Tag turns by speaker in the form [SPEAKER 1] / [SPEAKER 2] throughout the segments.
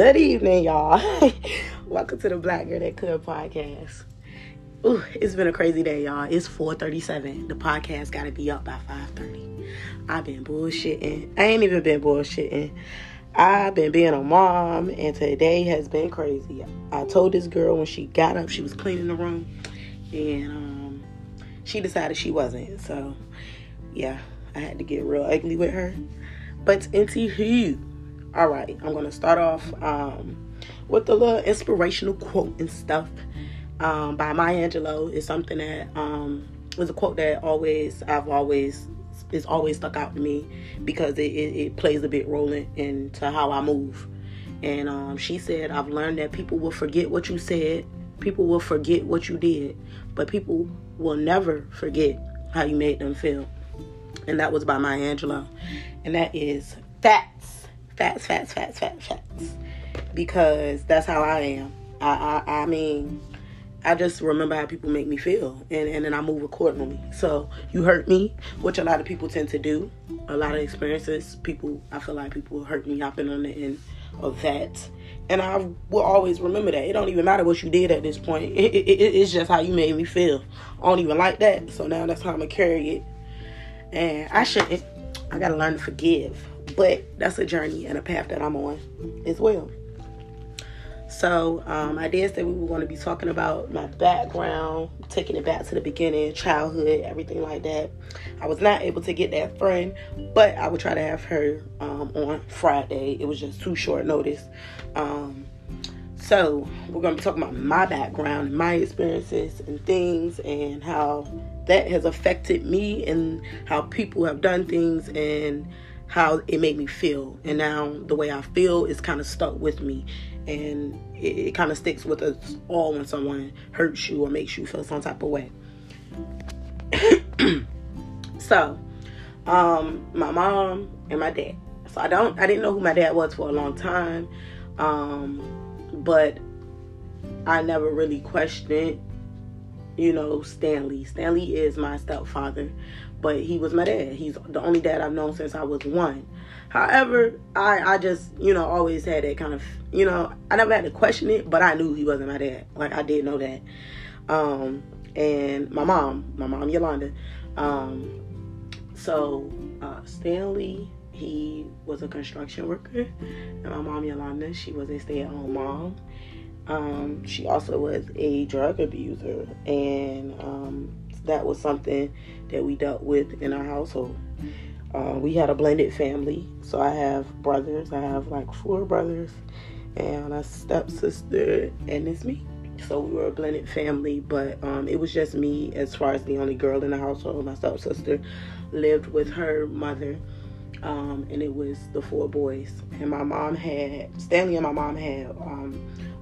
[SPEAKER 1] Good evening, y'all. Welcome to the Black Girl That Could podcast. Ooh, it's been a crazy day, y'all. It's 4:37. The podcast got to be up by 5:30. I've been bullshitting. I ain't even been bullshitting. I've been being a mom, and today has been crazy. I told this girl when she got up, she was cleaning the room, and um, she decided she wasn't. So, yeah, I had to get real ugly with her. But into who? All right, I'm gonna start off um, with a little inspirational quote and stuff um, by Maya Angelou. It's something that um, was a quote that always I've always is always stuck out to me because it, it, it plays a big role in, into how I move. And um, she said, I've learned that people will forget what you said, people will forget what you did, but people will never forget how you made them feel. And that was by Maya Angelou. And that is facts, facts, facts, facts, facts, facts. Because that's how I am. I, I, I mean, I just remember how people make me feel, and, and then I move accordingly. So you hurt me, which a lot of people tend to do. A lot of experiences, people, I feel like people hurt me. I've been on the end of that, and I will always remember that. It don't even matter what you did at this point. It, it, it, it's just how you made me feel. I don't even like that, so now that's how I'm gonna carry it. And I shouldn't. I gotta learn to forgive, but that's a journey and a path that I'm on as well. So um, I did say we were going to be talking about my background, taking it back to the beginning, childhood, everything like that. I was not able to get that friend, but I would try to have her um, on Friday. It was just too short notice. Um, so we're going to be talking about my background my experiences and things and how that has affected me and how people have done things and how it made me feel. And now the way I feel is kind of stuck with me and it, it kind of sticks with us all when someone hurts you or makes you feel some type of way. so, um, my mom and my dad. So I don't, I didn't know who my dad was for a long time, um, but I never really questioned, you know, Stanley. Stanley is my stepfather, but he was my dad. He's the only dad I've known since I was one. However, I I just you know always had that kind of you know I never had to question it, but I knew he wasn't my dad. Like I did know that. Um, and my mom, my mom Yolanda. Um, so uh, Stanley, he was a construction worker, and my mom Yolanda, she was a stay-at-home mom. Um, she also was a drug abuser, and um, that was something that we dealt with in our household. Uh, we had a blended family, so I have brothers. I have like four brothers and a stepsister, and it's me. So we were a blended family, but um, it was just me as far as the only girl in the household. My stepsister lived with her mother, um, and it was the four boys. And my mom had Stanley and my mom had um,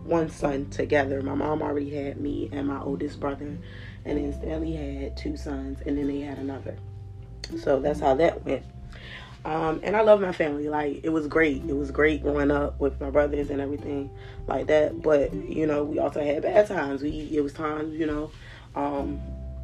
[SPEAKER 1] one son together. My mom already had me and my oldest brother, and then Stanley had two sons, and then they had another. So that's how that went. Um, and I love my family. Like it was great. It was great growing up with my brothers and everything like that. But you know, we also had bad times. We it was times you know um,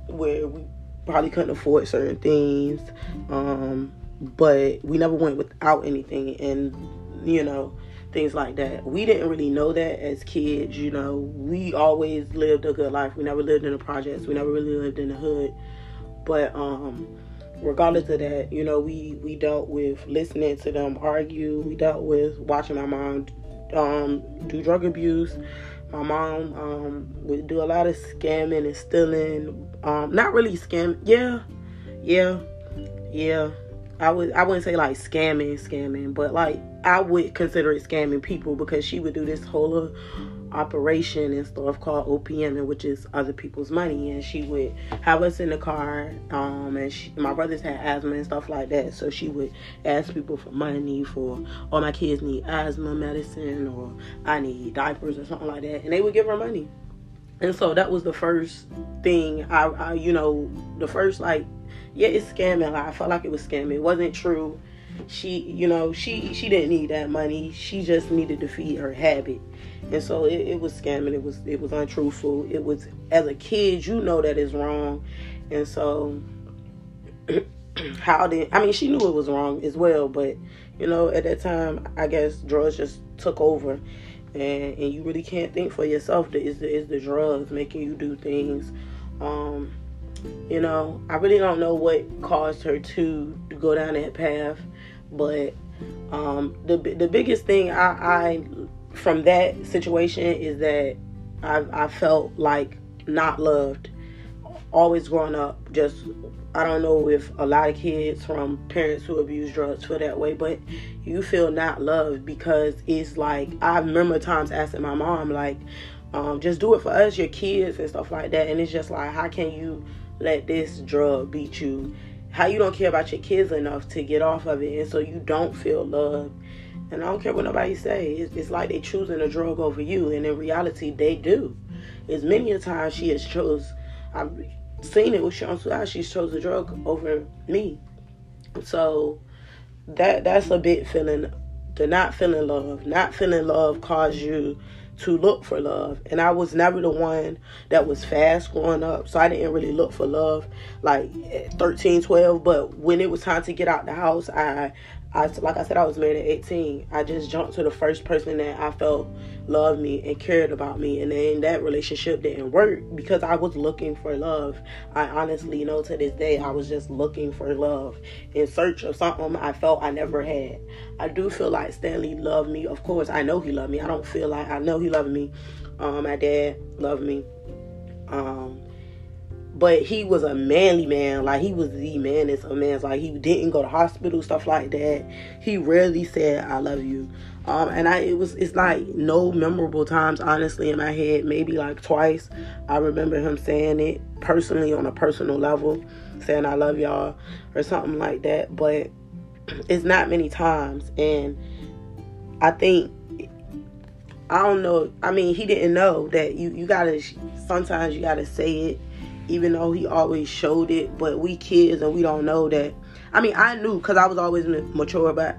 [SPEAKER 1] where we probably couldn't afford certain things, um, but we never went without anything. And you know things like that. We didn't really know that as kids. You know, we always lived a good life. We never lived in the projects. We never really lived in the hood. But um regardless of that, you know, we we dealt with listening to them argue. We dealt with watching my mom um, do drug abuse. My mom um, would do a lot of scamming and stealing. Um, not really scam. Yeah, yeah, yeah. I would I wouldn't say like scamming, scamming, but like I would consider it scamming people because she would do this whole operation and stuff called OPM, which is other people's money. And she would have us in the car. Um, and she, my brothers had asthma and stuff like that, so she would ask people for money for, all my kids need asthma medicine, or I need diapers or something like that, and they would give her money. And so that was the first thing I, I you know, the first like, yeah, it's scamming. Like, I felt like it was scamming. It wasn't true she you know she she didn't need that money. She just needed to feed her habit. And so it, it was scamming. It was it was untruthful. It was as a kid you know that is wrong. And so how did I mean she knew it was wrong as well, but you know at that time I guess drugs just took over, and and you really can't think for yourself that is the is the drugs making you do things. Um, you know I really don't know what caused her to, to go down that path, but um, the the biggest thing I, I from that situation is that I I felt like not loved always growing up just I don't know if a lot of kids from parents who abuse drugs feel that way, but you feel not loved because it's like I remember times asking my mom like, um, just do it for us, your kids and stuff like that, and it's just like how can you let this drug beat you? How you don't care about your kids enough to get off of it, and so you don't feel loved. And I don't care what nobody say. It's, it's like they choosing a drug over you, and in reality, they do. As many a time she has chose. I've seen it with Sean Suai. She chose a drug over me. So that that's a bit feeling the not feeling love. Not feeling love caused you to look for love. And I was never the one that was fast growing up. So I didn't really look for love like 13, 12. But when it was time to get out the house, I I, like I said, I was married at 18. I just jumped to the first person that I felt loved me and cared about me. And then that relationship didn't work because I was looking for love. I honestly know to this day, I was just looking for love in search of something I felt I never had. I do feel like Stanley loved me. Of course, I know he loved me. I don't feel like I know he loved me. Um, my dad loved me. Um, but he was a manly man. Like he was the manest of men. Like he didn't go to hospital, stuff like that. He rarely said "I love you." Um, and I it was it's like no memorable times honestly in my head. Maybe like twice I remember him saying it personally on a personal level, saying "I love y'all" or something like that. But it's not many times, and I think I don't know. I mean, he didn't know that you you gotta sometimes you gotta say it even though he always showed it. But we kids and we don't know that. I mean, I knew because I was always mature, but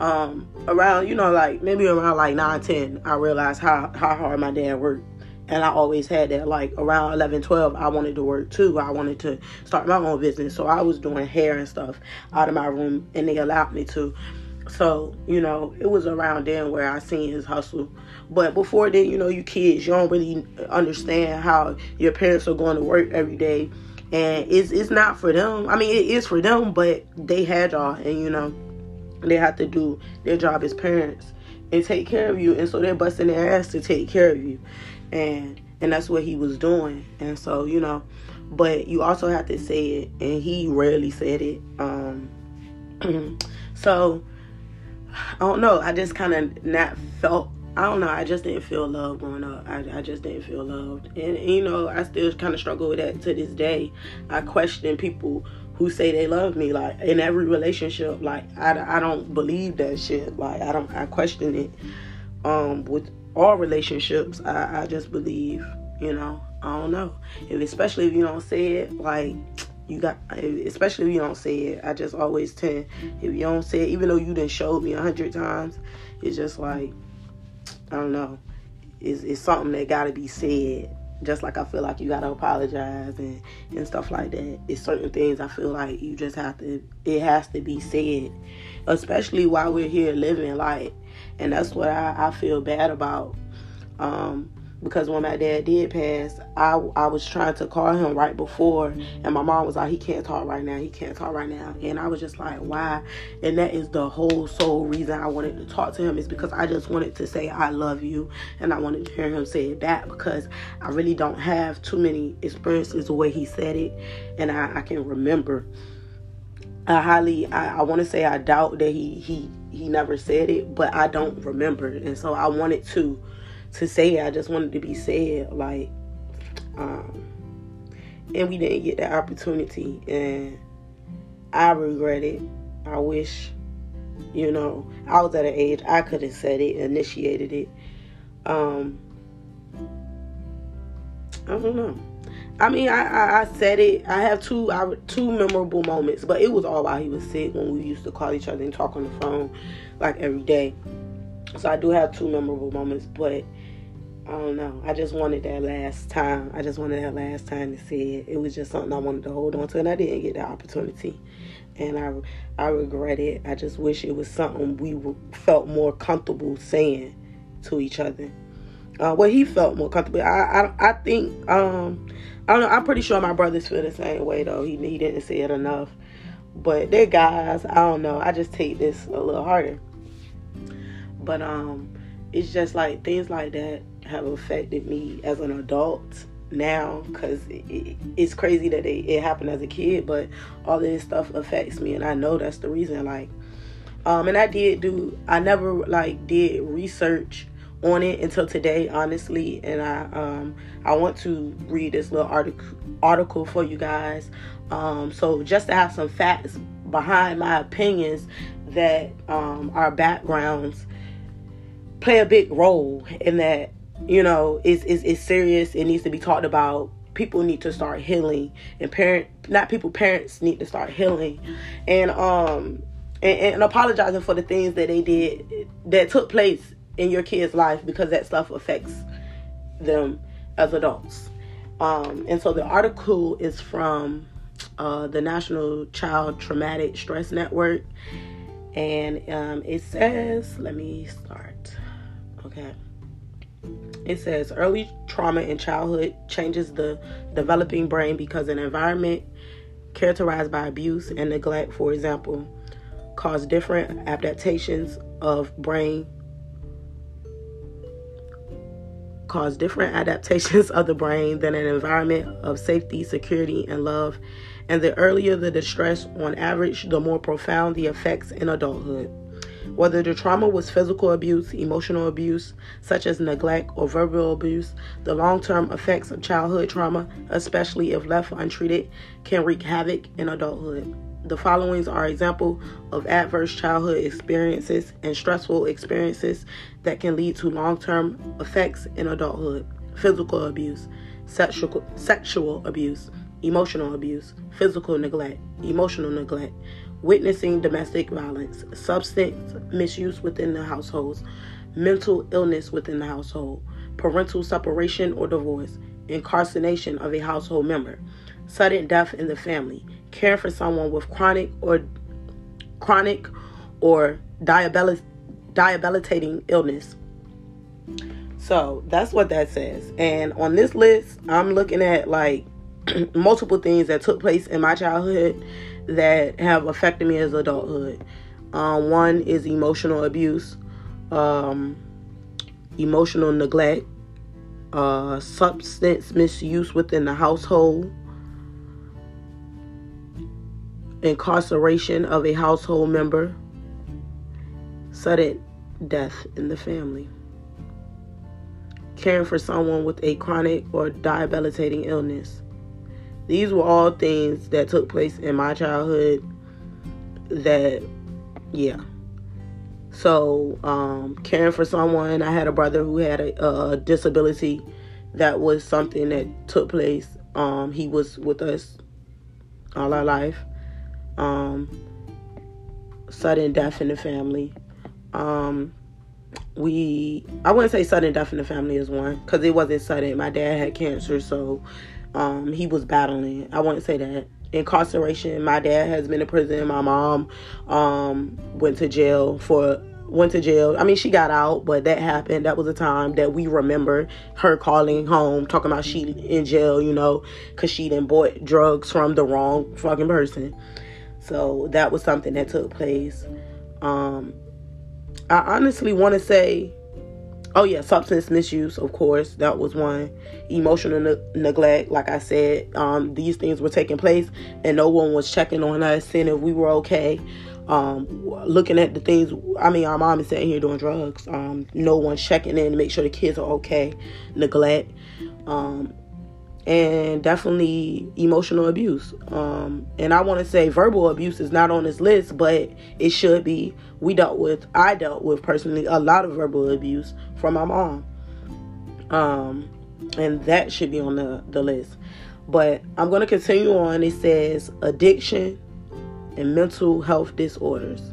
[SPEAKER 1] um, around, you know, like maybe around like 9, 10, I realized how, how hard my dad worked. And I always had that. Like around 11, 12, I wanted to work too. I wanted to start my own business. So I was doing hair and stuff out of my room, and they allowed me to. So, you know, it was around then where I seen his hustle. But before then, you know, you kids, you don't really understand how your parents are going to work every day. And it's it's not for them. I mean, it is for them, but they had y'all and you know, they have to do their job as parents and take care of you. And so they're busting their ass to take care of you. And and that's what he was doing. And so, you know, but you also have to say it and he rarely said it. Um so I don't know. I just kind of not felt. I don't know. I just didn't feel love growing up. I, I just didn't feel loved, and, you know, I still kind of struggle with that to this day. I question people who say they love me, like in every relationship. Like I, I don't believe that shit. Like I don't. I question it. Um, with all relationships, I, I just believe. You know, I don't know. If especially if you don't say it, like you got especially if you don't say it. I just always tend if you don't say it even though you didn't show me a hundred times it's just like i don't know. It's, it's something that gotta be said. Just like i feel like you gotta apologize and, and stuff like that. It's certain things i feel like you just have to it has to be said. Especially while we're here living like and that's what i, I feel bad about. Um because when my dad did pass, I, I was trying to call him right before, mm-hmm. and my mom was like, he can't talk right now, he can't talk right now. And I was just like, why? And that is the whole sole reason I wanted to talk to him is because I just wanted to say, I love you. And I wanted to hear him say back because I really don't have too many experiences the way he said it, and I, I can remember. I highly, I, I want to say I doubt that he, he, he never said it, but I don't remember. And so I wanted to to say it. I just wanted to be said. Like, um, and we didn't get that opportunity, and I regret it. I wish, you know, I was at an age I could have said it, initiated it. Um, I don't know. I mean, I, I, I, said it. I have two I, two memorable moments, but it was all while he was sick when we used to call each other and talk on the phone like every day. So I do have two memorable moments, but I don't know. I just wanted that last time. I just wanted that last time to see it. It was just something I wanted to hold on to, and I didn't get the opportunity. And I, I regret it. I just wish it was something we felt more comfortable saying to each other. Uh, well, he felt more comfortable. I, I, I think, um, I don't know. I'm pretty sure my brothers feel the same way though. He, he didn't say it enough, but they're guys. I don't know. I just take this a little harder. But um, it's just like things like that have affected me as an adult now because it, it, it's crazy that it, it, happened as a kid but all this stuff affects me and i know that's the reason like um and i did do i never like did research on it until today honestly and i um i want to read this little article article for you guys. Um so just to have some facts behind my opinions that um our backgrounds play a big role in that you know is is is serious. It needs to be talked about. People need to start healing and parent not people parents need to start healing. And um and, and apologizing for the things that they did that took place in your kid's life because that stuff affects them as adults. Um and so the article is from uh, the National Child Traumatic Stress Network. And um, it says let me start it says early trauma in childhood changes the developing brain because an environment characterized by abuse and neglect, for example, cause different adaptations of brain cause different adaptations of the brain than an environment of safety, security, and love. And the earlier the distress, on average, the more profound the effects in adulthood. Whether the trauma was physical abuse, emotional abuse, such as neglect or verbal abuse, the long term effects of childhood trauma, especially if left untreated, can wreak havoc in adulthood. The followings are examples of adverse childhood experiences and stressful experiences that can lead to long term effects in adulthood physical abuse, sexual, sexual abuse, emotional abuse, physical neglect, emotional neglect, witnessing domestic violence, substance misuse within the households, mental illness within the household, parental separation or divorce, incarceration of a household member, sudden death in the family, care for someone with chronic or chronic or diabetic debilitating illness. So that's what that says. And on this list, I'm looking at like multiple things that took place in my childhood that have affected me as adulthood. Um, one is emotional abuse, um, emotional neglect, uh, substance misuse within the household, incarceration of a household member, sudden death in the family, caring for someone with a chronic or debilitating illness these were all things that took place in my childhood that yeah. So um, caring for someone i had a brother who had a, a disability that was something that took place. Um, he was with us all our life. Um, sudden death in the family. Um, we i wouldn't say sudden death in the family is one because it wasn't sudden. My dad had cancer so um, he was battling. I wouldn't say that. Incarceration. My dad has been in prison. My mom um, went to jail for went to jail. I mean, she got out, but that happened. That was a time that we remember her calling home, talking about she in jail, you know, because she didn't bought drugs from the wrong fucking person. So that was something that took place. Um, I honestly want to say oh yeah substance misuse of course. That was one. Emotional ne- neglect like i said um, these things were taking place and no one was checking on us seeing if we were okay. Um, looking at the things i mean our mom is sitting here doing drugs. Um, no one's checking in to make sure the kids are okay. Neglect. Um, and definitely emotional abuse. Um, and I want to say verbal abuse is not on this list, but it should be. We dealt with, I dealt with personally, a lot of verbal abuse from my mom. Um, and that should be on the, the list. But I'm going to continue on. It says addiction and mental health disorders.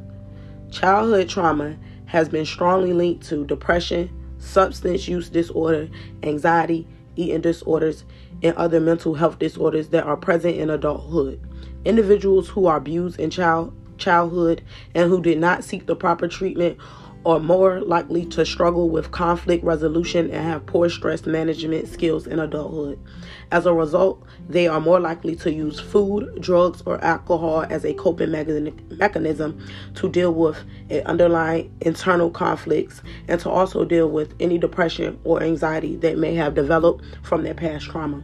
[SPEAKER 1] Childhood trauma has been strongly linked to depression, substance use disorder, anxiety, eating disorders, and other mental health disorders that are present in adulthood. Individuals who are abused in child childhood and who did not seek the proper treatment are more likely to struggle with conflict resolution and have poor stress management skills in adulthood. As a result, they are more likely to use food, drugs, or alcohol as a coping mechanism to deal with underlying internal conflicts and to also deal with any depression or anxiety that may have developed from their past trauma.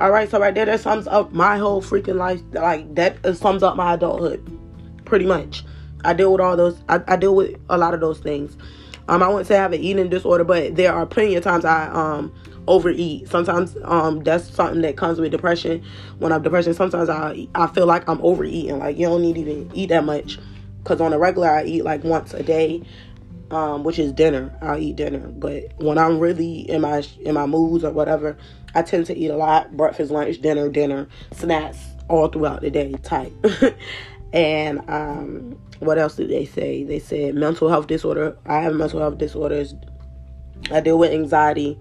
[SPEAKER 1] All right, so right there, that sums up my whole freaking life. Like, that sums up my adulthood pretty much. I deal with all those. I, I deal with a lot of those things. Um, I wouldn't say I have an eating disorder, but there are plenty of times I um overeat. Sometimes um that's something that comes with depression. When I'm depression, sometimes I I feel like I'm overeating. Like you don't need to even eat that much, because on a regular I eat like once a day, um, which is dinner. I'll eat dinner. But when I'm really in my in my moods or whatever, I tend to eat a lot. Breakfast, lunch, dinner, dinner, snacks all throughout the day type. and um what else did they say? They said mental health disorder. I have mental health disorders. I deal with anxiety.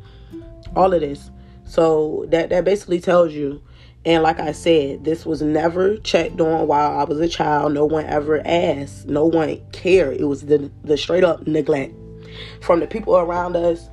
[SPEAKER 1] All of this. So that that basically tells you. And like I said, this was never checked on while I was a child. No one ever asked. No one cared. It was the the straight up neglect from the people around us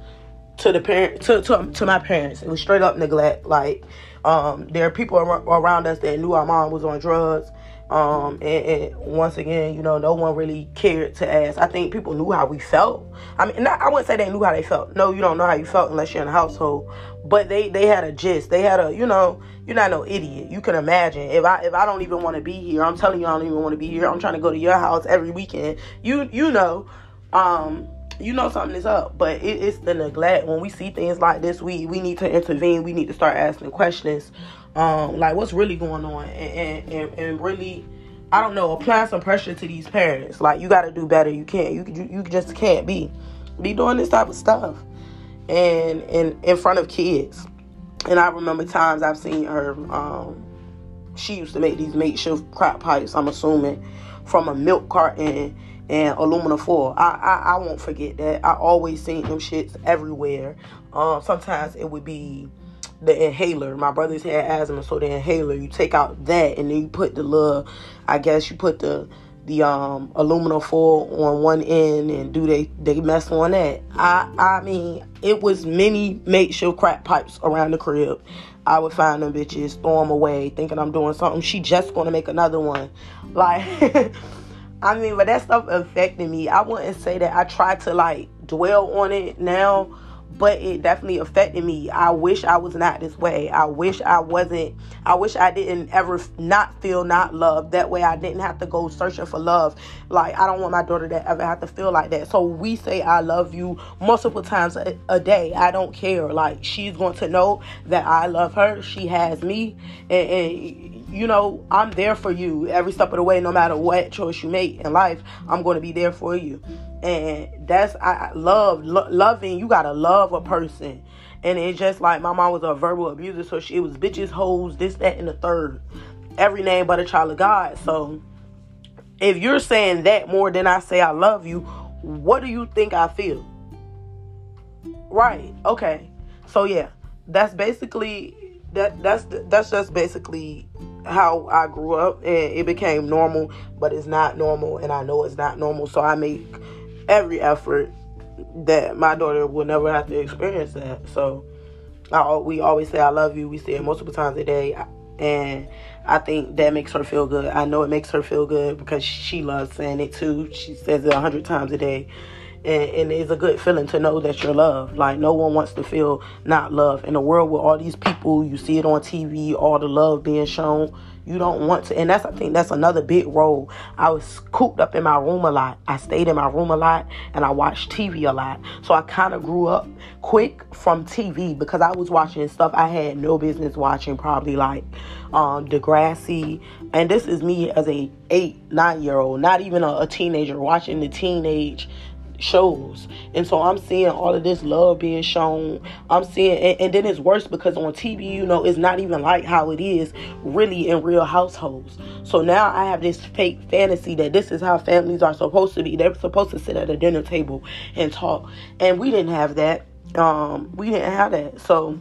[SPEAKER 1] to the parent to, to, to my parents. It was straight up neglect. Like um, there are people ar- around us that knew our mom was on drugs um, and, and, once again, you know, no one really cared to ask. I think people knew how we felt. I mean, not, I wouldn't say they knew how they felt. No, you don't know how you felt unless you're in a household. But they they had a gist. They had a, you know, you're not no idiot. You can imagine if I if I don't even want to be here. I'm telling you, I don't even want to be here. I'm trying to go to your house every weekend. You you know, um, you know something is up. But it, it's the neglect. When we see things like this, we we need to intervene. We need to start asking questions um, like what's really going on, and, and, and really, I don't know, applying some pressure to these parents. Like you got to do better. You can't. You, you you just can't be be doing this type of stuff, and and in front of kids. And I remember times I've seen her. Um, she used to make these makeshift crack pipes. I'm assuming from a milk carton and aluminum foil. I, I I won't forget that. I always seen them shits everywhere. Um, sometimes it would be the inhaler. My brothers had asthma, so the inhaler, you take out that and then you put the little, I guess you put the the um aluminum foil on one end and do they they mess on that. I I mean it was many makeshift crack pipes around the crib. I would find them bitches, throw them away, thinking I'm doing something. She just gonna make another one. Like I mean, but that stuff affected me. I wouldn't say that I tried to like dwell on it now but it definitely affected me. I wish I was not this way. I wish I wasn't. I wish I didn't ever not feel not loved. That way I didn't have to go searching for love. Like I don't want my daughter to ever have to feel like that. So we say I love you multiple times a, a day. I don't care. Like she's going to know that I love her. She has me, and, and you know, I'm there for you every step of the way, no matter what choice you make in life. I'm going to be there for you, and that's I love lo- loving. You gotta love a person, and it's just like my mom was a verbal abuser, so she was bitches, hoes, this, that, and the third, every name but a child of God. So if you're saying that more than I say I love you, what do you think I feel? Right? Okay. So yeah, that's basically that. That's that's just basically how I grew up and it became normal, but it's not normal and I know it's not normal. So I make every effort that my daughter will never have to experience that. So I, we always say I love you. We say it multiple times a day and I think that makes her feel good. I know it makes her feel good because she loves saying it too. She says it a hundred times a day and, and it's a good feeling to know that you're loved. Like no one wants to feel not loved in a world with all these people. You see it on TV, all the love being shown. You don't want to, and that's I think that's another big role. I was cooped up in my room a lot. I stayed in my room a lot, and I watched TV a lot. So I kind of grew up quick from TV because I was watching stuff I had no business watching. Probably like um, Degrassi, and this is me as a eight, nine year old, not even a, a teenager, watching the teenage shows. And so I'm seeing all of this love being shown. I'm seeing, and, and, then it's worse because on TV, you know, it's not even like how it is really in real households. So now I have this fake fantasy that this is how families are supposed to be. They're supposed to sit at a dinner table and talk. And we didn't have that. Um, we didn't have that. So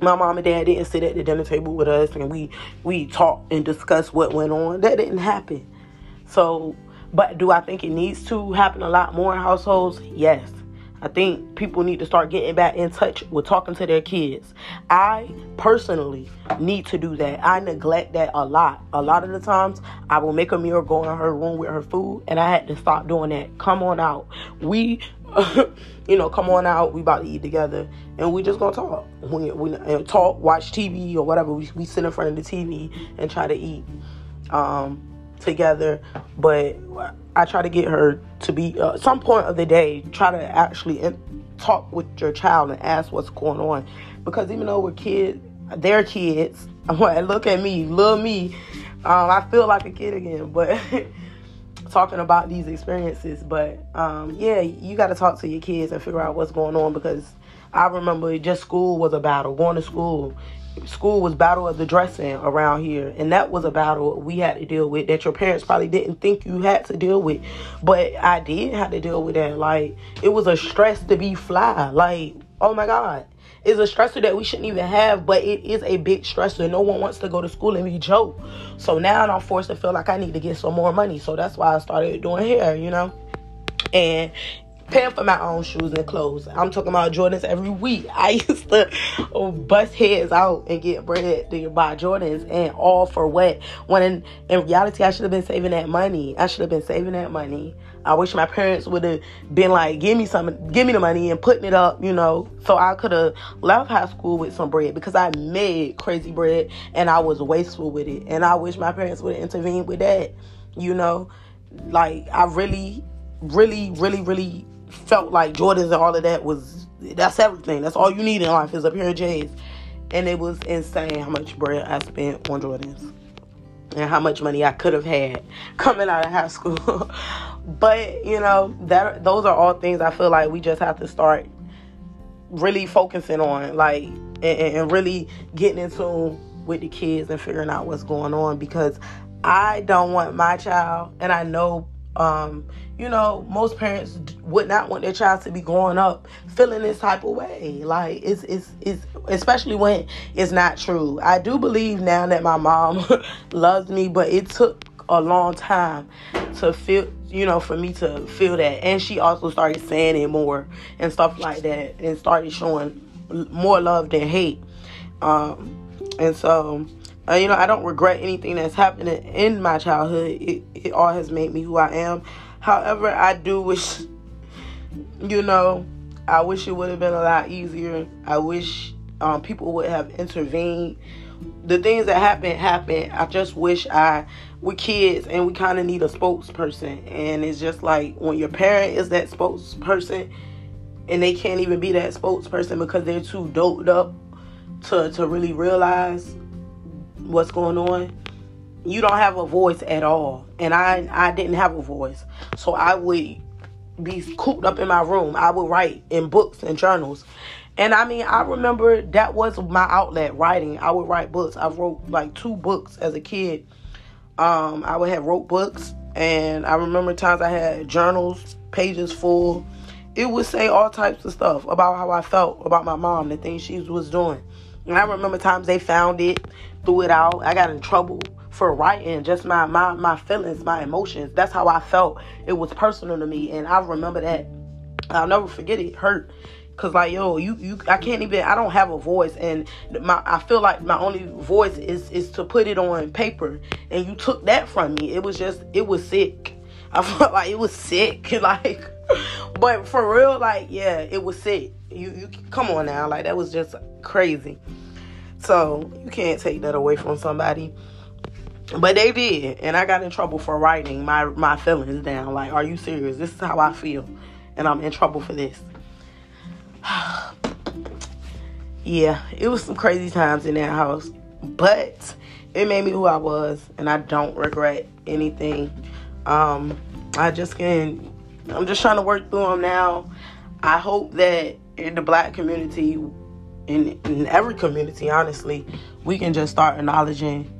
[SPEAKER 1] my mom and dad didn't sit at the dinner table with us and we we talked and discussed what went on. That didn't happen. So but do I think it needs to happen a lot more in households? Yes. I think people need to start getting back in touch with talking to their kids. I personally need to do that. I neglect that a lot. A lot of the times, I will make a meal, go in her room with her food, and I had to stop doing that. Come on out. We, you know, come on out. We about to eat together, and we just gonna talk. We, we talk, watch TV or whatever. We, we sit in front of the TV and try to eat. Um, together, but I try to get her to be uh, some point of the day try to actually in, talk with your child and ask what's going on because even though we're kids, they're kids. I'm like, Look at me, little me. Um, I feel like a kid again, but talking about these experiences. But um, yeah, you got to talk to your kids and figure out what's going on because I remember just school was a battle. Going to school, school was battle of the dressing around here and that was a battle we had to deal with that your parents probably didn't think you had to deal with but i did have to deal with that like it was a stress to be fly like oh my god it's a stressor that we shouldn't even have but it is a big stressor no one wants to go to school and be joke so now i'm forced to feel like i need to get some more money so that's why i started doing hair you know and paying for my own shoes and clothes. I'm talking about Jordans every week. I used to bust heads out and get bread to buy Jordans and all for what? When in, in reality, I should have been saving that money. I should have been saving that money. I wish my parents would have been like, give me some, give me the money and putting it up, you know, so I could have left high school with some bread because I made crazy bread and I was wasteful with it. And I wish my parents would have intervened with that, you know, like I really, really, really, really felt like Jordans and all of that was that's everything. That's all you need in life is a pair of J's. And it was insane how much bread I spent on Jordans and how much money I could have had coming out of high school. but you know that those are all things I feel like we just have to start really focusing on, like and, and really getting into with the kids and figuring out what's going on because I don't want my child, and I know um, you know, most parents would not want their child to be growing up feeling this type of way. Like it's it's it's especially when it's not true. I do believe now that my mom loves me, but it took a long time to feel you know for me to feel that and she also started saying it more and stuff like that and started showing more love than hate um and so uh, you know, I don't regret anything that's happened in my childhood. It, it all has made me who I am. However, I do wish, you know, I wish it would have been a lot easier. I wish um, people would have intervened. The things that happened happened. I just wish I, we kids, and we kind of need a spokesperson. And it's just like when your parent is that spokesperson, and they can't even be that spokesperson because they're too doped up to to really realize what's going on, you don't have a voice at all. And I I didn't have a voice. So I would be cooped up in my room. I would write in books and journals. And I mean, I remember that was my outlet, writing. I would write books. I wrote like two books as a kid. Um, I would have wrote books, and I remember times I had journals, pages full. It would say all types of stuff about how I felt about my mom, the things she was doing. And I remember times they found it, threw it out. I got in trouble for writing just my my my feelings, my emotions. That's how I felt. It was personal to me, and I remember that. I'll never forget it. Hurt. Cause like yo, you you I can't even I don't have a voice and my I feel like my only voice is is to put it on paper and you took that from me. It was just it was sick. I felt like it was sick. Like but for real, like yeah, it was sick. You you come on now, like that was just crazy. So you can't take that away from somebody. But they did, and I got in trouble for writing my my feelings down. Like, are you serious? This is how I feel, and I'm in trouble for this. yeah, it was some crazy times in that house, but it made me who I was, and I don't regret anything. Um, I just can I'm just trying to work through them now. I hope that in the black community, in, in every community, honestly, we can just start acknowledging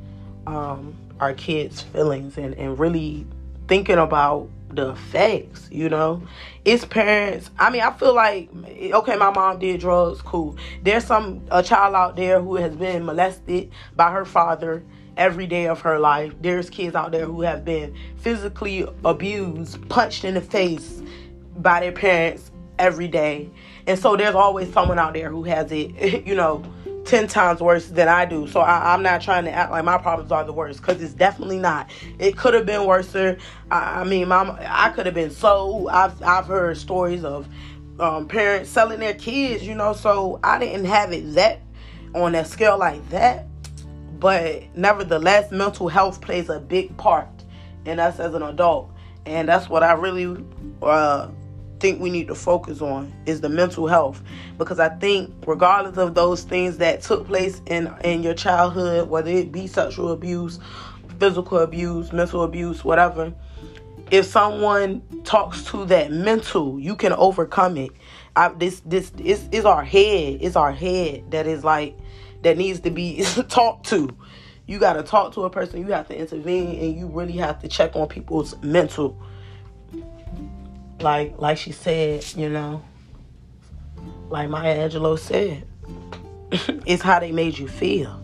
[SPEAKER 1] um, our kids' feelings and, and really thinking about the effects, you know. It's parents. I mean, I feel like okay, my mom did drugs, cool. There's some a child out there who has been molested by her father every day of her life. There's kids out there who have been physically abused, punched in the face by their parents every day. And so there's always someone out there who has it, you know, 10 times worse than I do. So I, am not trying to act like my problems are the worst because it's definitely not. It could have been worse. I, I mean, I could have been so. I've, I've heard stories of um, parents selling their kids, you know, so I didn't have it that on a scale like that. But nevertheless, mental health plays a big part in us as an adult. And that's what I really uh, think we need to focus on is the mental health. Because I think regardless of those things that took place in in your childhood whether it be sexual abuse physical abuse mental abuse whatever if someone talks to that mental you can overcome it. I, this this is is our head it's our head that is like that needs to be talked to. You got to talk to a person you have to intervene and you really have to check on people's mental like like she said, you know, like Maya Angelou said, it's how they made you feel.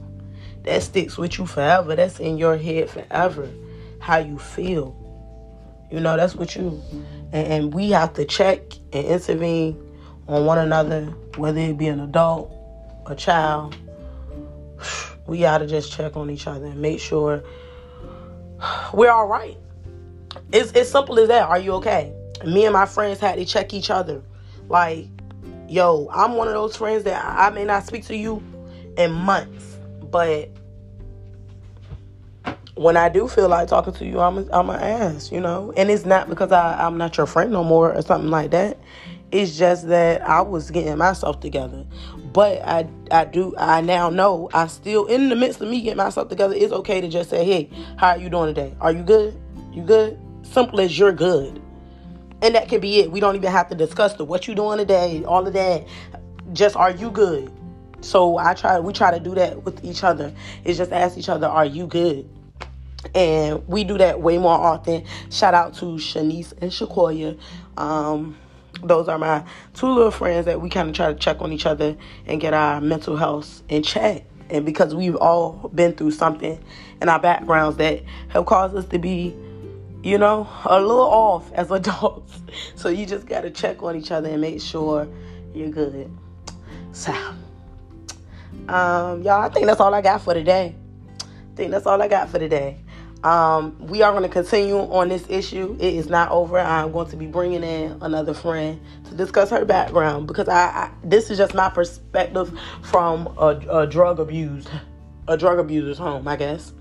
[SPEAKER 1] That sticks with you forever. That's in your head forever. How you feel. You know, that's what you and, and we have to check and intervene on one another, whether it be an adult, a child. We gotta just check on each other and make sure we're all right. It's as simple as that. Are you okay? Me and my friends had to check each other. Like, yo, I'm one of those friends that I may not speak to you in months, but when I do feel like talking to you, I'm I'm a ass, you know. And it's not because I, I'm not your friend no more or something like that. It's just that I was getting myself together. But I I do I now know I still in the midst of me getting myself together, it's okay to just say, Hey, how are you doing today? Are you good? You good? Simple as you're good and that can be it. We don't even have to discuss the what you doing today, all of that. Just are you good? So I try we try to do that with each other. It's just ask each other, are you good? And we do that way more often. Shout out to Shanice and Shakoya. Um, those are my two little friends that we kind of try to check on each other and get our mental health in check. And because we've all been through something in our backgrounds that have caused us to be you know, a little off as adults. So you just got to check on each other and make sure you're good. So, um, y'all, I think that's all I got for today. I think that's all I got for today. Um, we are going to continue on this issue. It is not over. I'm going to be bringing in another friend to discuss her background because I, I this is just my perspective from a, a drug abused, a drug abuser's home, I guess.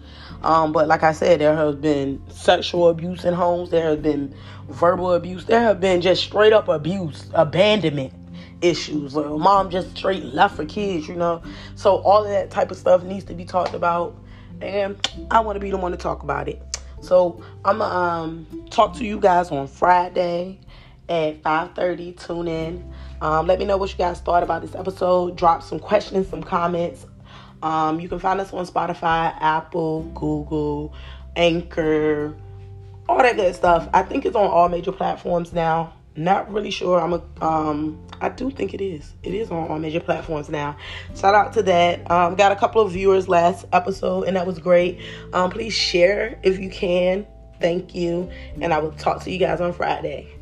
[SPEAKER 1] Um, but like I said, there has been sexual abuse in homes. There has been verbal abuse. There have been just straight up abuse, abandonment issues. Like mom just straight left for kids, you know. So all of that type of stuff needs to be talked about, and I want to be the one to talk about it. So I'm gonna um, talk to you guys on Friday at 5:30. Tune in. Um, let me know what you guys thought about this episode. Drop some questions, some comments um, you can find us on Spotify, Apple, Google, Anchor, all that good stuff. I think it's on all major platforms now. Not really sure. I'm a um I do think it is. It is on all major platforms now. Shout out to that. Um got a couple of viewers last episode and that was great. Um please share if you can. Thank you. And I will talk to you guys on Friday.